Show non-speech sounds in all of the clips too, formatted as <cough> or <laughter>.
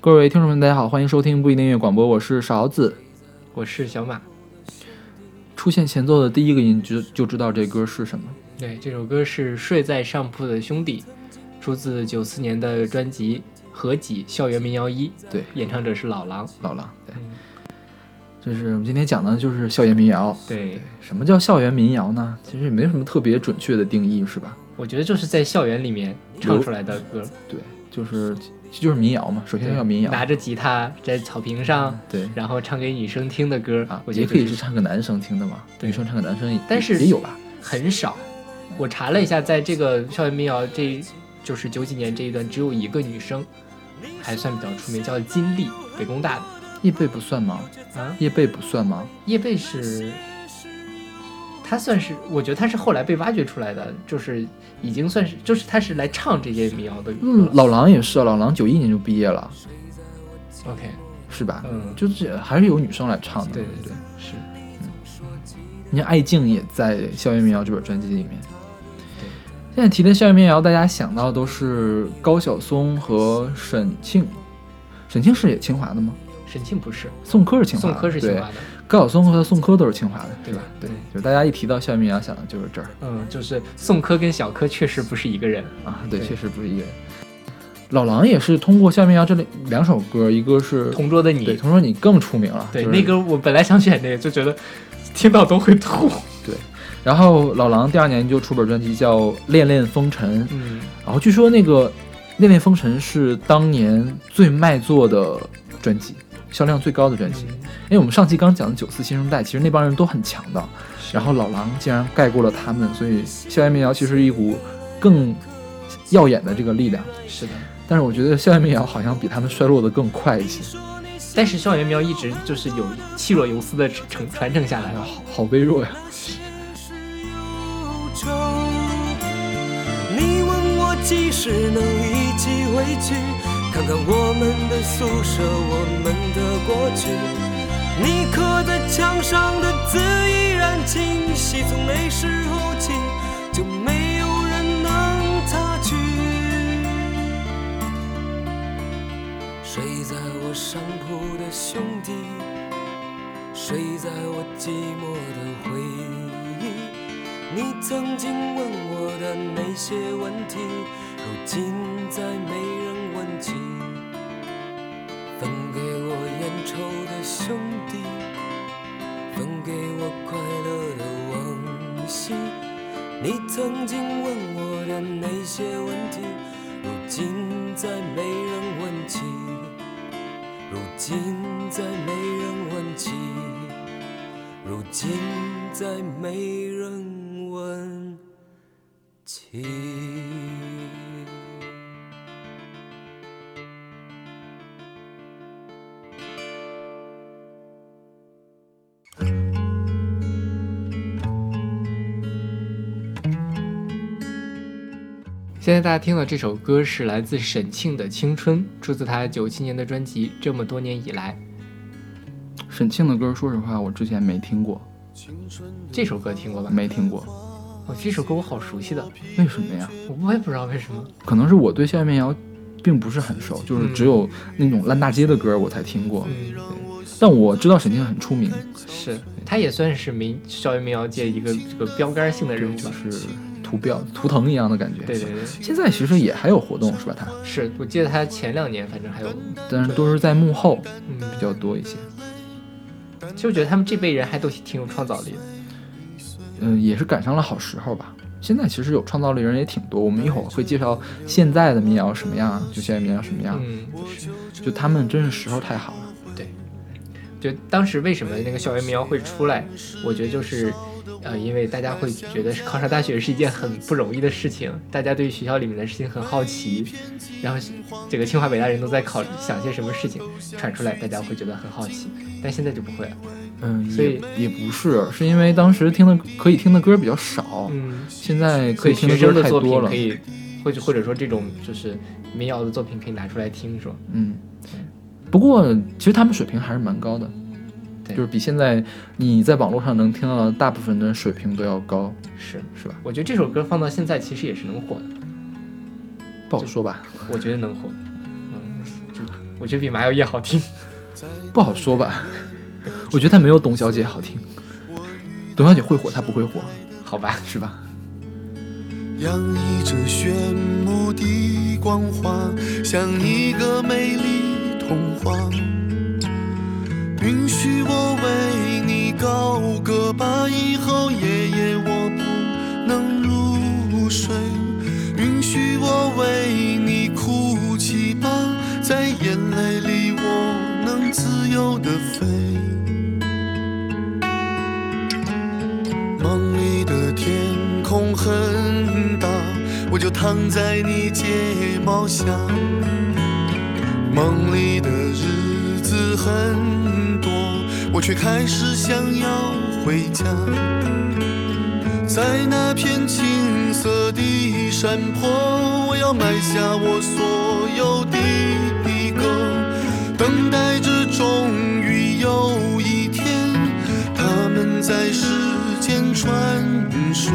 各位听众们，大家好，欢迎收听不一定音乐广播，我是勺子。我是小马。出现前奏的第一个音就就知道这歌是什么。对，这首歌是《睡在上铺的兄弟》，出自九四年的专辑合集《校园民谣一》。对，演唱者是老狼。老狼，对。就是我们今天讲的就是校园民谣。对，什么叫校园民谣呢？其实也没什么特别准确的定义，是吧？我觉得就是在校园里面唱出来的歌。对，就是就是民谣嘛。首先要民谣，拿着吉他在草坪上，对，然后唱给女生听的歌啊。我觉得可以是唱给男生听的嘛？女生唱给男生，但是也有吧，很少。我查了一下，在这个校园民谣，这就是九几年这一段，只有一个女生还算比较出名，叫金丽，北工大的。叶蓓不算吗？啊，叶蓓不算吗？叶蓓是，他算是，我觉得他是后来被挖掘出来的，就是已经算是，就是他是来唱这些民谣的。嗯，老狼也是，老狼九一年就毕业了。OK，是吧？嗯，就是还是有女生来唱的。对对对，是。你看艾静也在《校园民谣》这本专辑里面。现在提的校园民谣，大家想到都是高晓松和沈庆。沈庆是也清华的吗？沈庆不是，宋柯是清华。宋柯是清华的。高晓松和宋柯都是清华的，对吧？对，就是大家一提到校园民谣，想的就是这儿。嗯，就是宋柯跟小柯确实不是一个人啊。对，确实不是一个人。老狼也是通过校园民谣这两首歌，一个是《同桌的你》，对，《同桌你》更出名了。对，那歌我本来想选那个，就觉得听到都会吐。<laughs> 对。然后老狼第二年就出本专辑叫《恋恋风尘》，嗯，然后据说那个《恋恋风尘》是当年最卖座的专辑。销量最高的专辑，因为我们上期刚讲的九四新生代，其实那帮人都很强的，然后老狼竟然盖过了他们，所以校园民谣其实是一股更耀眼的这个力量。是的，但是我觉得校园民谣好像比他们衰落的更快一些。但是校园民谣一直就是有气若游丝的承传承下来，好好微弱呀。你问我几时能一起回去？看看我们的宿舍，我们的过去。你刻在墙上的字依然清晰，从那时候起就没有人能擦去。睡在我上铺的兄弟，睡在我寂寞的回忆。你曾经问我的那些问题，如今再没人。分给我烟抽的兄弟，分给我快乐的往昔。你曾经问我的那些问题，如今再没人问起。如今再没人问起。如今再没人问起。现在大家听到这首歌是来自沈庆的《青春》，出自他九七年的专辑《这么多年以来》。沈庆的歌，说实话，我之前没听过。这首歌听过吧？没听过。哦，这首歌我好熟悉的。为什么呀？我也不知道为什么。可能是我对校园民谣并不是很熟，就是只有那种烂大街的歌我才听过。嗯，但我知道沈庆很出名，是他也算是民校园民谣界一个这个标杆性的人物，就是。图标图腾一样的感觉，对对对。现在其实也还有活动是吧？他是我记得他前两年反正还有，但是都是在幕后，嗯，比较多一些。其实我觉得他们这辈人还都挺有创造力的，嗯，也是赶上了好时候吧。现在其实有创造力人也挺多，我们一会儿会介绍现在的民谣什么样，就现在民谣什么样，嗯，就他们真是时候太好了。对，就当时为什么那个校园民谣会出来，我觉得就是。呃，因为大家会觉得考上大学是一件很不容易的事情，大家对学校里面的事情很好奇，然后这个清华北大人都在考想些什么事情传出来，大家会觉得很好奇。但现在就不会了，嗯，所以也不是，是因为当时听的可以听的歌比较少，嗯，现在可以听的歌太多了，可以或者或者说这种就是民谣的作品可以拿出来听，是吧？嗯，不过其实他们水平还是蛮高的。就是比现在你在网络上能听到的大部分的水平都要高，是是吧？我觉得这首歌放到现在其实也是能火的，不好说吧？我觉得能火，嗯，就我觉得比麻油叶好听。<laughs> 不好说吧。我觉得他没有董小姐好听。董小姐会火，她不会火，好吧，是吧？洋溢着炫目的光华，像一个美丽童话。允许我为你高歌吧，以后夜夜我不能入睡。允许我为你哭泣吧，在眼泪里我能自由的飞。梦里的天空很大，我就躺在你睫毛下。梦里的日子很多，我却开始想要回家。在那片青色的山坡，我要埋下我所有的歌，等待着终于有一天，他们在世间传说。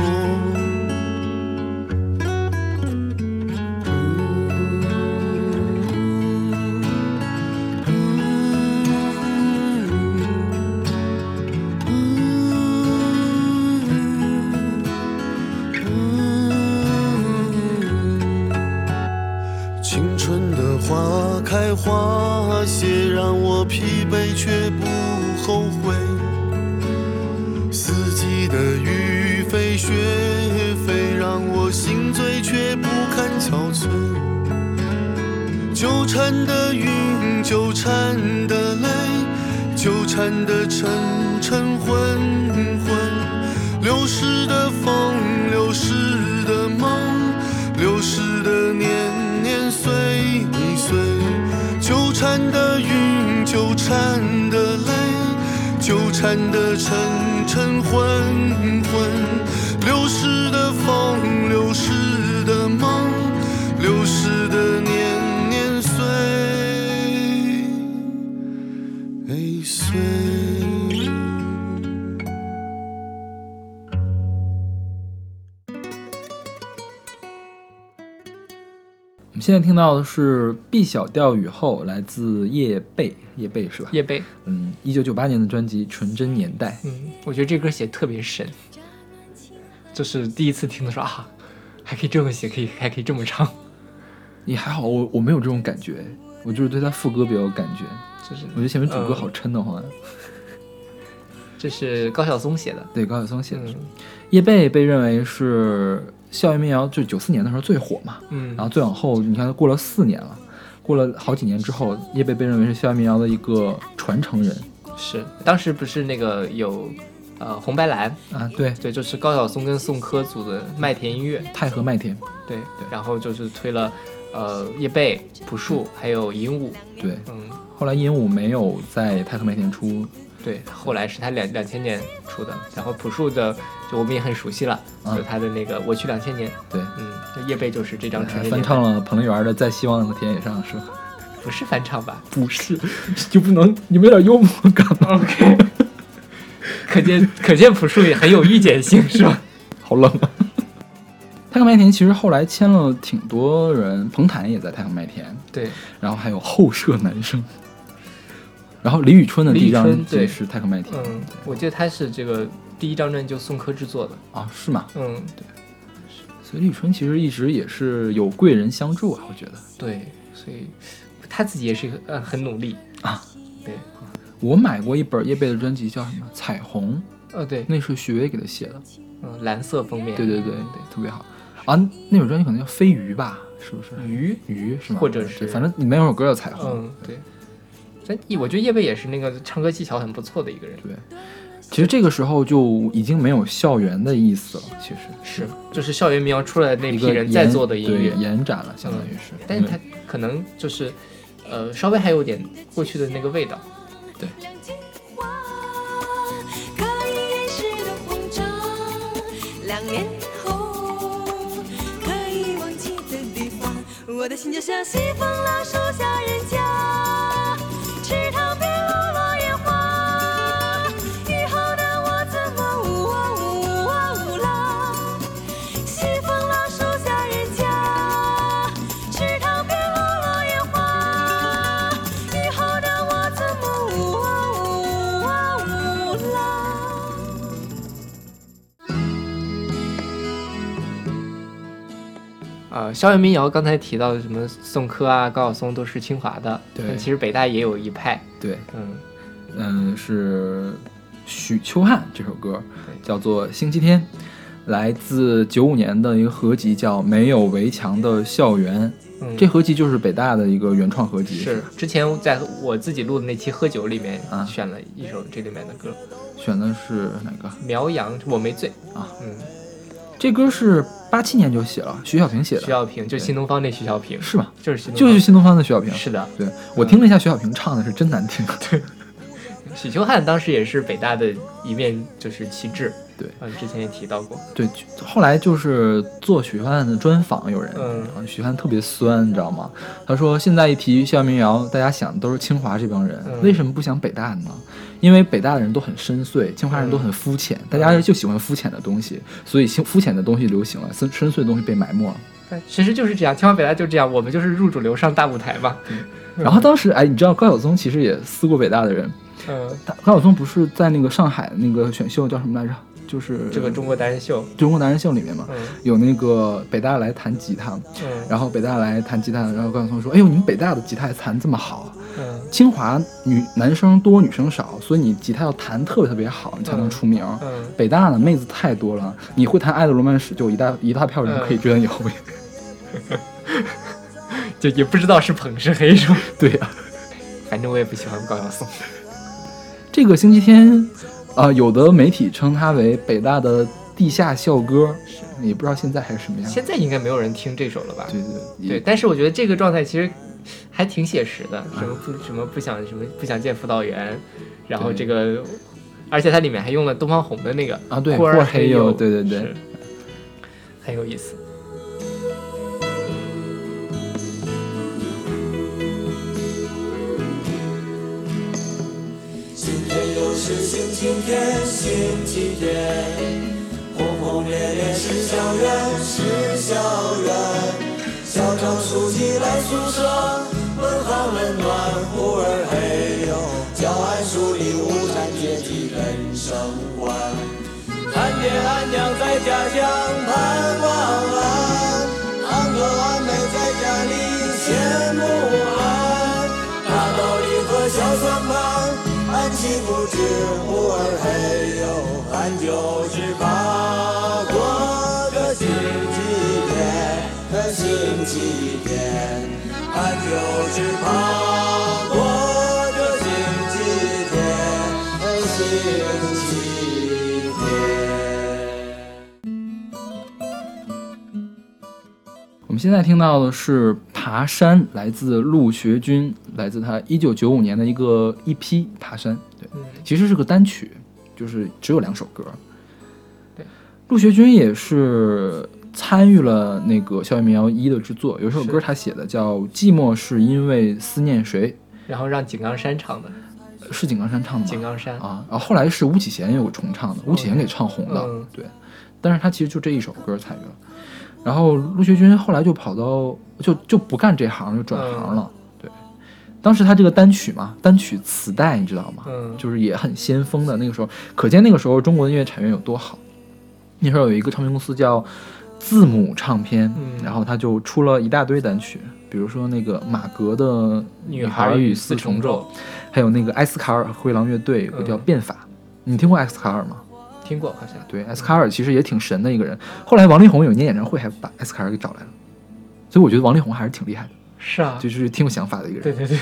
憔悴。纠缠的云，纠缠的泪，纠缠的晨晨昏昏，流逝的风，流逝的梦，流逝的年年岁岁，纠缠的云，纠缠的泪，纠缠的晨晨昏昏，流逝的风，现在听到的是《B 小调雨后》，来自叶蓓，叶蓓是吧？叶蓓，嗯，一九九八年的专辑《纯真年代》。嗯，我觉得这歌写得特别神，就是第一次听的时候啊，还可以这么写，可以还可以这么唱，也还好，我我没有这种感觉，我就是对他副歌比较有感觉。就是我觉得前面主歌嗯好撑的慌。这是高晓松写的，对，高晓松写的。嗯叶蓓被认为是校园民谣，就九四年的时候最火嘛。嗯然后再往后，你看过了四年了，过了好几年之后，叶蓓被认为是校园民谣的一个传承人是当时不是那个有呃红白蓝，啊。对，对，就是高晓松跟宋柯组的麦田音乐，太和麦田，对对，然后就是推了呃叶蓓、朴树还有尹武，对。嗯，后来鹦鹉没有在太和麦田出，对，后来是他两两千年出的，然后朴树的就我们也很熟悉了，嗯就他的那个我去两千年，对，嗯，那叶蓓就是这张纯还真年代翻唱了彭丽媛的《在希望的田野上》，是吧？不是翻唱吧不是，<laughs> 就不能你们有点幽默感吗？？OK，<laughs> 可见可见朴树也很有预见性，是吧？<laughs> 好冷啊！太阳麦田其实后来签了挺多人，彭坦也在太阳麦田，对，然后还有后舍男生，然后李宇春的第一张专辑是泰克麦田嗯，我记得他是这个第一张专辑就宋柯制作的，啊，是吗？嗯，对所以李宇春其实一直也是有贵人相助啊，我觉得。对，所以他自己也是呃很努力啊，对，我买过一本叶蓓的专辑，叫什么《彩虹》，呃对，那是许巍给他写的。嗯，蓝色封面，对对对对，特别好啊。那首专辑可能叫《飞鱼》吧，是不是？鱼，鱼是吗？或者是反正里面有首歌叫《彩虹》。嗯对，但我觉得叶蓓也是那个唱歌技巧很不错的一个人，对，其实这个时候就已经没有校园的意思了，其实是，就是校园民谣出来的那个批人在做的音乐，延展了，相当于是。但是他可能就是，呃，稍微还有点过去的那个味道。可以掩饰的慌张，两年后可以忘记的地方，我的心就像西风老树呃，校园民谣刚才提到的什么宋柯啊、高晓松都是清华的，对。但其实北大也有一派，对，嗯，嗯，是许秋汉这首歌对。叫做《星期天》，来自九五年的一个合集叫《没有围墙的校园》。嗯。这合集就是北大的一个原创合集，是之前在我自己录的那期喝酒里面啊。选了一首这里面的歌，选的是哪个？苗阳我没醉。啊，嗯，这歌是八七年就写了，徐小平写的，徐小平就新东方那徐小平，是吗？就是新东方就是新东方的徐小平。是的，对我听了一下徐小平唱的是真难听。对，<laughs> 许秋汉当时也是北大的一面就是旗帜，对嗯，之前也提到过，对，后来就是做许汉的专访，有人，嗯许汉特别酸，你知道吗？他说现在一提校园民谣，大家想的都是清华这帮人，嗯为什么不想北大呢？因为北大的人都很深邃，清华人都很肤浅，大家就喜欢肤浅的东西，所以肤肤浅的东西流行了，深深邃的东西被埋没了。但其实就是这样，清华北大就这样，我们就是入主流上大舞台嘛，然后当时，哎，你知道高晓松其实也撕过北大的人，嗯，高晓松不是在那个上海那个选秀叫什么来着？就是这个中国达人秀，中国达人秀里面嘛，嗯有那个北大来弹吉他，嗯然后北大来弹吉他，然后高晓松说：“哎呦，你们北大的吉他弹这么好，嗯清华女男生多女生少，所以你吉他要弹特别特别好，你才能出名。嗯，北大呢妹子太多了，你会弹《爱的罗曼史》，就一大一大票人可以追在你后面。<laughs> 就也不知道是捧是黑是吧？对呀、反正我也不喜欢高晓松，这个星期天，啊、有的媒体称它为北大的地下校歌，也不知道现在还是什么样。现在应该没有人听这首了吧？对对对，但是我觉得这个状态其实还挺写实的，什么不什么不想什么不想见辅导员，然后这个，而且它里面还用了东方红的那个啊对库尔库尔黑尤，尤对对对很有意思。是星期天，星期天，轰轰烈烈是校园，是校园。校长书记来宿舍，问寒问暖，忽而嘿哟，教案书里无产阶级人生观。俺爹俺娘在家乡忽而嘿呦，俺就是怕过个星期天，个星期天，俺就是怕过个星期天，个星期天。我们现在听到的是《爬山》，来自陆学军，来自他一九九五年的一个一批《爬山》。其实是个单曲，就是只有两首歌。对，陆学军也是参与了那个《校园民谣一》的制作，有一首歌他写的叫《寂寞是因为思念谁然后让井冈山唱的，》，是井冈山唱的吗？井冈山啊，然后后来是巫启贤有重唱的，巫启贤给唱红的，嗯对。但是他其实就这一首歌参与了，然后陆学军后来就跑到就就不干这行，就转行了，对。当时他这个单曲嘛，单曲磁带你知道吗？嗯就是也很先锋的那个时候，可见那个时候中国的音乐产业有多好。那时候有一个唱片公司叫字母唱片，嗯然后他就出了一大堆单曲，比如说那个马格的《女孩孩与与四重奏还有那个埃斯卡尔和灰狼乐队有个叫嗯变法，你听过埃斯卡尔吗？听过好像。对，埃斯卡尔其实也挺神的一个人。后来王力宏有一年演唱会还把埃斯卡尔给找来了，所以我觉得王力宏还是挺厉害的，是啊，就是挺有想法的一个人。对对对，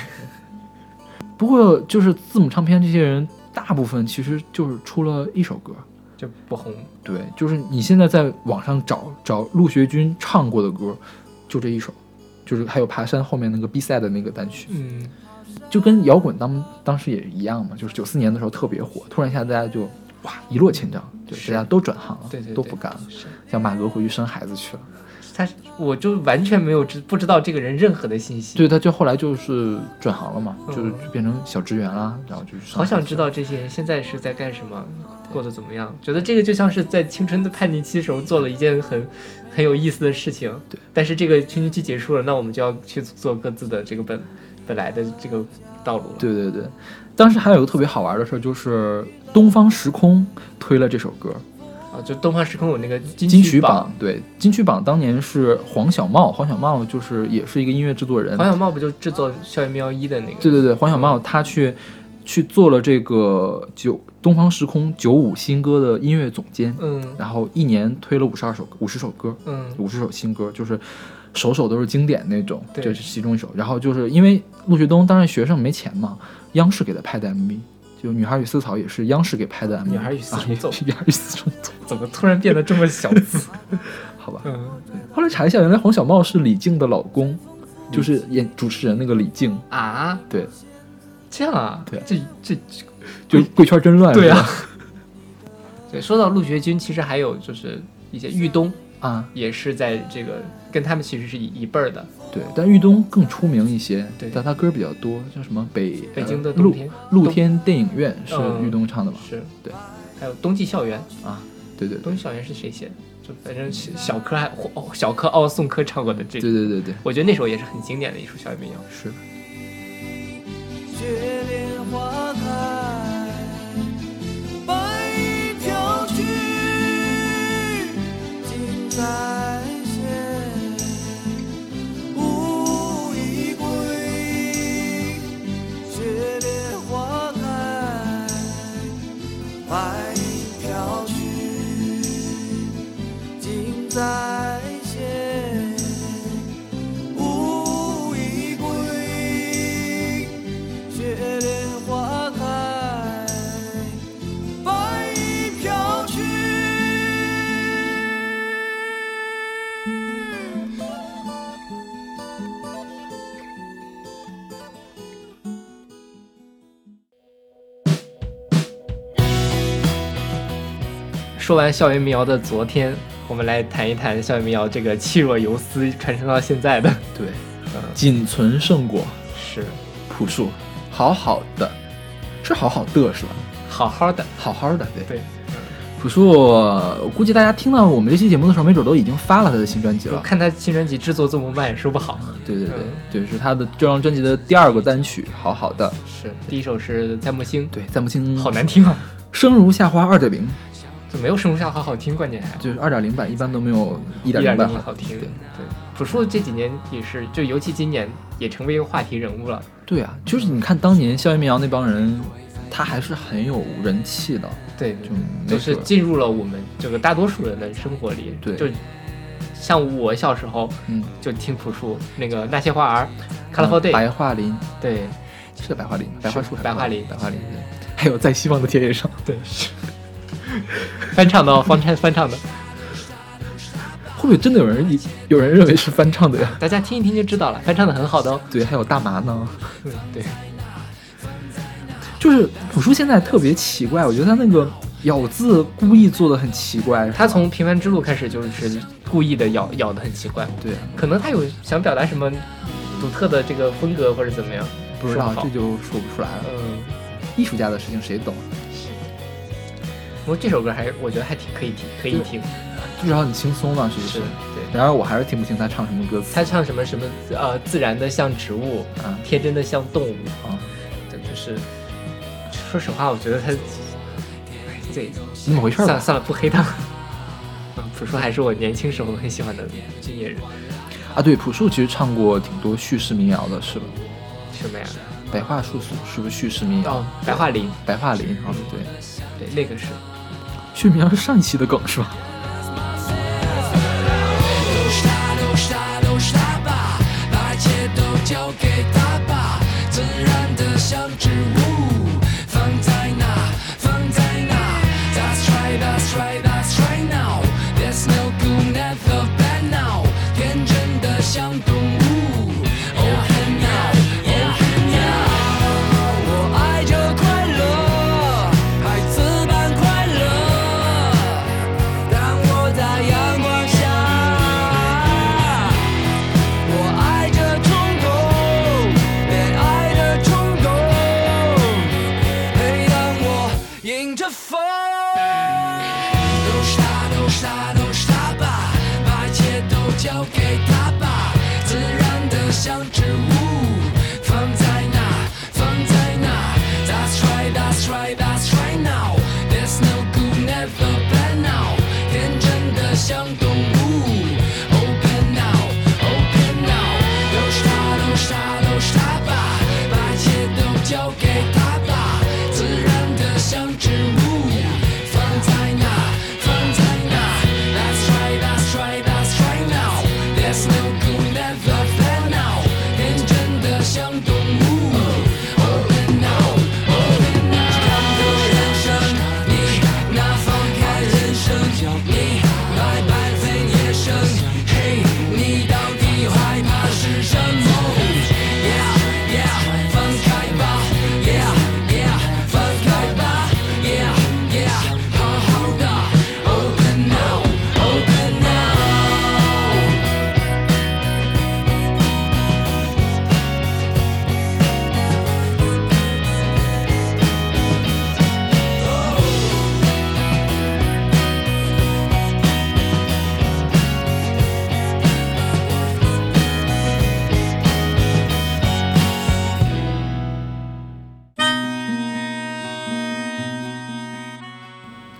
不过就是字母唱片这些人，大部分其实就是出了一首歌。就不红。对，就是你现在在网上找找陆学军唱过的歌，就这一首，就是还有爬山后面那个比赛的那个单曲，嗯，就跟摇滚当当时也一样嘛，就是九四年的时候特别火，突然一下大家就哇一落千丈，对，大家都转行了，对对对都不干了，像马哥回去生孩子去了，他，我就完全没有知不知道这个人任何的信息。对，他就后来就是转行了嘛，嗯就是就变成小职员啦，然后就是好想知道这些人现在是在干什么，过得怎么样？觉得这个就像是在青春的叛逆期时候做了一件很很有意思的事情。对，但是这个青春期结束了，那我们就要去做各自的这个本本来的这个道路了。对对对，当时还有一个特别好玩的事儿，就是东方时空推了这首歌，啊，就东方时空有那个金金曲曲榜，对，金曲榜当年是黄小茂，黄小茂就是也是一个音乐制作人，黄小茂不就制作《校园民谣一》的那个？对对对，黄小茂他去去做了这个九东方时空九五新歌的音乐总监，嗯然后一年推了五十二首五十首歌，嗯五十首新歌，就是首首都是经典那种，对这是其中一首。然后就是因为陆学东当时学生没钱嘛，央视给他拍的 MV，就《女孩与丝草》也是央视给拍的 MV，女孩与四重奏啊女孩与四重奏，怎么突然变得这么小资？<laughs> 好吧。嗯。后来查一下，原来黄小茂是李静的老公，就是演主持人那个李静，啊，对，这样啊？对。这这就贵圈真乱，对啊。<laughs> 对，说到陆学军，其实还有就是一些豫东啊，也是在这个跟他们其实是一一辈儿的。对，但玉东更出名一些，对但他歌比较多，叫什么北北京的呃露天露天电影院是嗯豫东唱的吧？是，对，还有冬季校园，啊，对对对冬季校园是谁写的？就反正小柯还哦，小柯奥宋柯唱过的这对对对对，我觉得那首也是很经典的一首校园民谣。是的。雪莲花开，说完校园民谣的昨天，我们来谈一谈校园民谣这个气若游丝传承到现在的。对，仅存圣果是朴树，好好的，是好好的是吧？好好的，好好的，对。对，朴树，我估计大家听到我们这期节目的时候，没准都已经发了他的新专辑了。我看他新专辑制作这么慢，说不好。对对对嗯，对，是他的这张专辑的第二个单曲，好好的。是第一首是在木星，对，在木星好难听啊，生如夏花二点零，就没有生如夏花好听，关键还就是二点零版一般都没有一一点点零版零好听。对对，朴树这几年也是，就尤其今年也成为一个话题人物了。对啊，就是你看当年校园民谣那帮人，他还是很有人气的。对，就就是进入了我们这个大多数人的生活里。对就像我小时候嗯，就听朴树那个那些花儿，Colorful Day，、白桦林对是白桦林，白桦树白桦林白桦林。对还有在希望的田野上，对是 <laughs> 翻唱的哦，翻唱翻唱的，会不会真的有人有人认为是翻唱的呀？大家听一听就知道了，翻唱的很好的哦。对，还有大麻呢。嗯，对，就是朴树现在特别奇怪，我觉得他那个咬字故意做的很奇怪。他从平凡之路开始就是故意的咬咬的很奇怪，对可能他有想表达什么独特的这个风格或者怎么样，不知道这就说不出来了。嗯。艺术家的事情谁懂？不过这首歌还是我觉得还挺可以听，可以听。至少很轻松嘛，其实是是？对，然而我还是听不清他唱什么歌词。他唱什么什么呃，自然的像植物，啊天真的像动物，啊，对，就是说实话，我觉得他，哎这怎么回事儿。算了算了，不黑他。嗯，<laughs> 朴树还是我年轻时候很喜欢的音乐人，啊，对，朴树其实唱过挺多叙事民谣的，是吧？什么呀？白桦树是不是叙事民谣？哦，白桦林，白桦林啊，对，对，那个是。叙事民谣是上一期的梗是吧？都交给他吧，自然的像植物，傻都傻吧把一切都交给他吧自然的像植物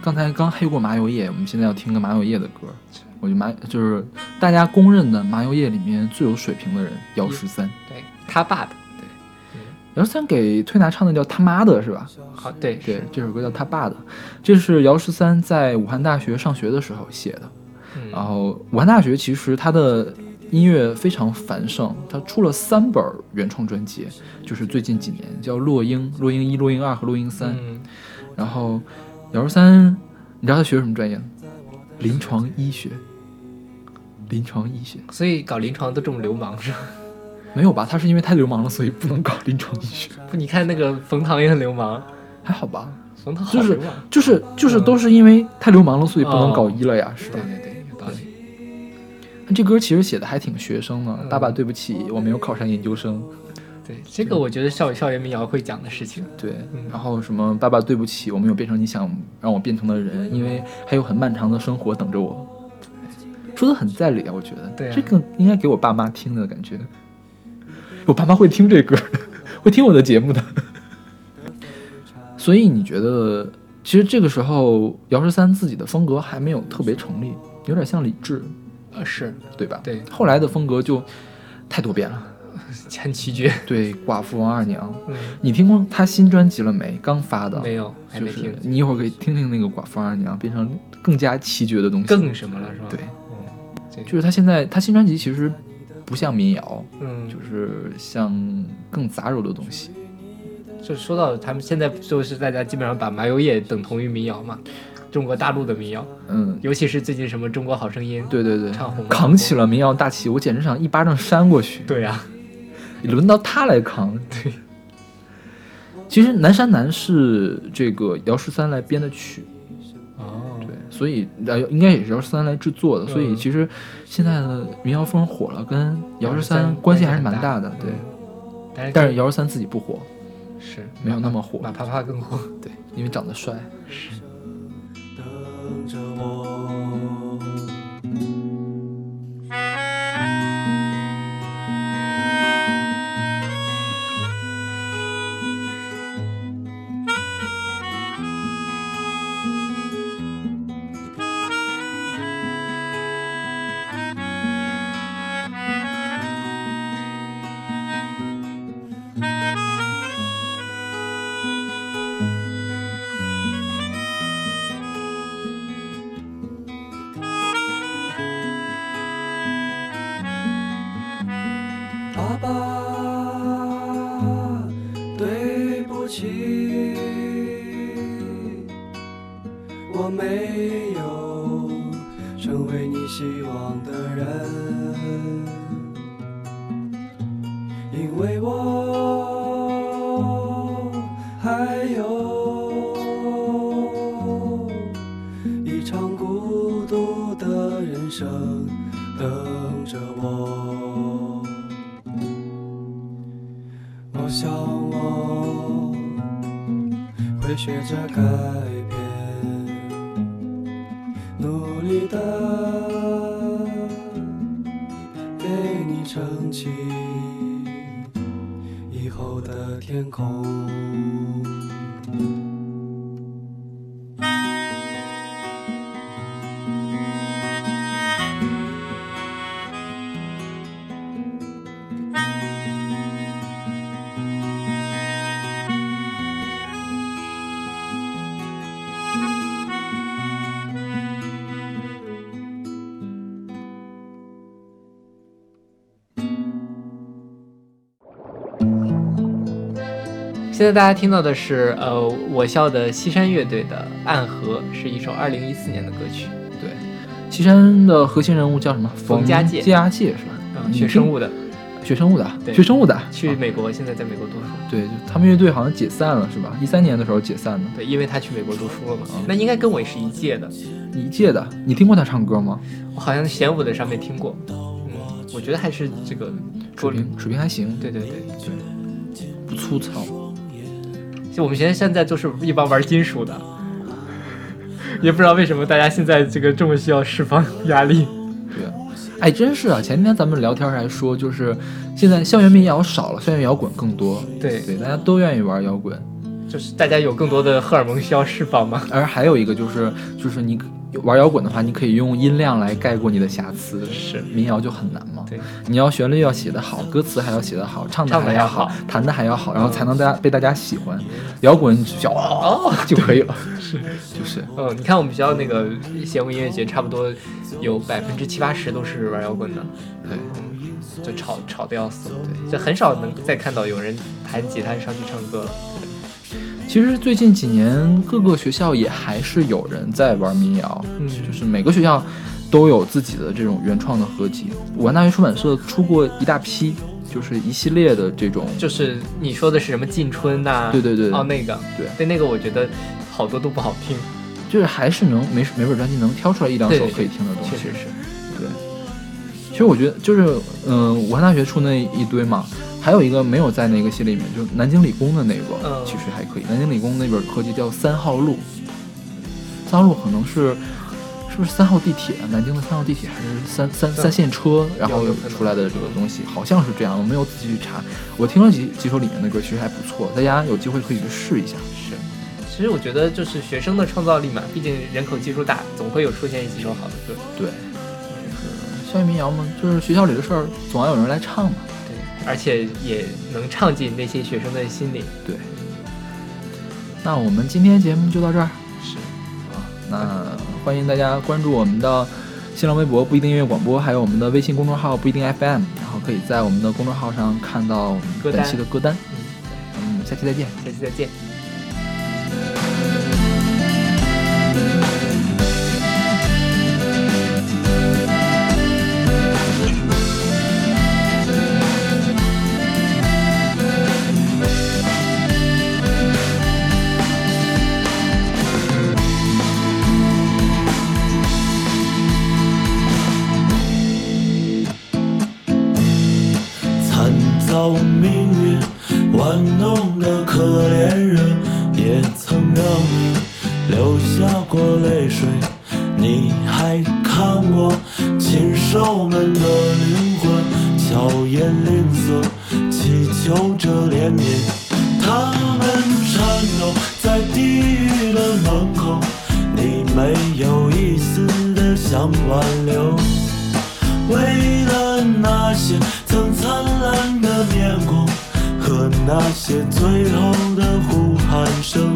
刚才刚黑过麻油叶，我们现在要听个麻油叶的歌。我觉得麻就是大家公认的麻油叶里面最有水平的人，姚十三。对他爸的，姚十三给推拿唱的叫他妈的是吧？好对对，这首歌叫他爸的，这是姚十三在武汉大学上学的时候写的。嗯然后武汉大学其实他的音乐非常繁盛，他出了三本原创专辑，就是最近几年叫《落英》、《落英一》、《落英二》和《落英三》。嗯然后姚十三，你知道他学什么专业？临床医学。临床医学所以搞临床都这么流氓是吧？<laughs> 没有吧？他是因为太流氓了，所以不能搞临床医学，不，你看那个冯唐也很流氓，还好吧？冯唐好就是流氓。就是就是嗯都是因为太流氓了，所以不能搞医了呀，是吧对？对对，有道理。这歌其实写的还挺学生的，嗯爸爸对不起，我没有考上研究生。对，这个我觉得校校园民谣会讲的事情。对嗯，然后什么爸爸对不起，我没有变成你想让我变成的人，因为还有很漫长的生活等着我。说的很在理啊，我觉得。对啊这个应该给我爸妈听的感觉。我爸妈会听这歌的，<laughs> 会听我的节目的。所以你觉得，其实这个时候姚十三自己的风格还没有特别成立，有点像李志，呃，是对吧？对后来的风格就太多变了。很奇绝。对，寡妇王二娘，嗯，你听过他新专辑了没？刚发的，没有，还就是没听。你一会儿可以听听那个寡妇王二娘，变成更加奇绝的东西。更什么了是吧？对，嗯，就是他现在他新专辑其实不像民谣，嗯，就是像更杂糅的东西。就说到他们现在就是大家基本上把麻油叶等同于民谣嘛，中国大陆的民谣，嗯，尤其是最近什么《中国好声音》，对对对唱红，扛起了民谣大旗，我简直想一巴掌扇过去。对呀、轮到他来扛。<laughs> 对，其实《南山南》是这个姚十三来编的曲，哦，对，所以呃应该也是姚十三来制作的，所以嗯。其实现在的民谣风火了，跟姚十三关系还是蛮大的，对。嗯。但是姚十三自己不火，是。没有那么火。马啪啪更火。对，因为长得帅。等现在大家听到的是呃我校的西山乐队的《暗河》，是一首二零一四年的歌曲。对，西山的核心人物叫什么？冯家界家界是吧？嗯，学生物的，学生物的，对学生物的，去美国，现在在美国读书。对，就他们乐队好像解散了是吧？一三年的时候解散的。对，因为他去美国读书了嘛。嗯那应该跟我也是一届的，一届的，你听过他唱歌吗？我好像弦舞的上面听过。嗯，我觉得还是这个水平水平还行，对对对对，不粗糙。就我们学校现在就是一帮玩金属的，也不知道为什么大家现在这个这么需要释放压力。对，哎，真是啊！前天咱们聊天还说，就是现在校园民谣少了，校园摇滚更多。对对，大家都愿意玩摇滚。就是大家有更多的荷尔蒙需要释放嘛。而还有一个就是，就是你玩摇滚的话，你可以用音量来盖过你的瑕疵。是民谣就很难嘛。对，你要旋律要写得好，歌词还要写得好，唱的还要还好弹的还要好，然后才能大家被大家喜欢。摇滚只需要哦就可以了。<laughs> 是，就是嗯，你看我们学校那个弦舞音乐节，差不多有百分之七八十都是玩摇滚的，对。就吵吵得要死。对，就很少能再看到有人弹吉他上去唱歌了。其实最近几年，各个学校也还是有人在玩民谣，嗯。就是每个学校都有自己的这种原创的合集。武汉大学出版社出过一大批，就是一系列的这种，就是你说的是什么进春呐、对对对。哦，那个，对。对，那个我觉得好多都不好听，就是还是能每每本专辑能挑出来一两首可以听的东西。确实是。对，其实我觉得就是，嗯、武汉大学出那一堆嘛，还有一个没有在那个系列里面，就是南京理工的那个，嗯其实还可以。南京理工那本合集叫《三号路》，三号路可能是是不是三号地铁？南京的三号地铁还是三三三线车，然后出来的这个东西，好像是这样，我没有仔细去查。我听了几几首里面的歌，其实还不错，大家有机会可以去试一下。是，其实我觉得就是学生的创造力嘛，毕竟人口基数大，总会有出现几首好的歌。对，就是校园民谣嘛，就是学校里的事儿，总要有人来唱嘛。对，而且也能唱进那些学生的心里。对，那我们今天节目就到这儿。是，啊，那欢迎大家关注我们的新浪微博不一定音乐广播，还有我们的微信公众号不一定 FM，然后可以在我们的公众号上看到我们本期的歌单。嗯，嗯，下期再见。下期再见。那些最后的呼喊声。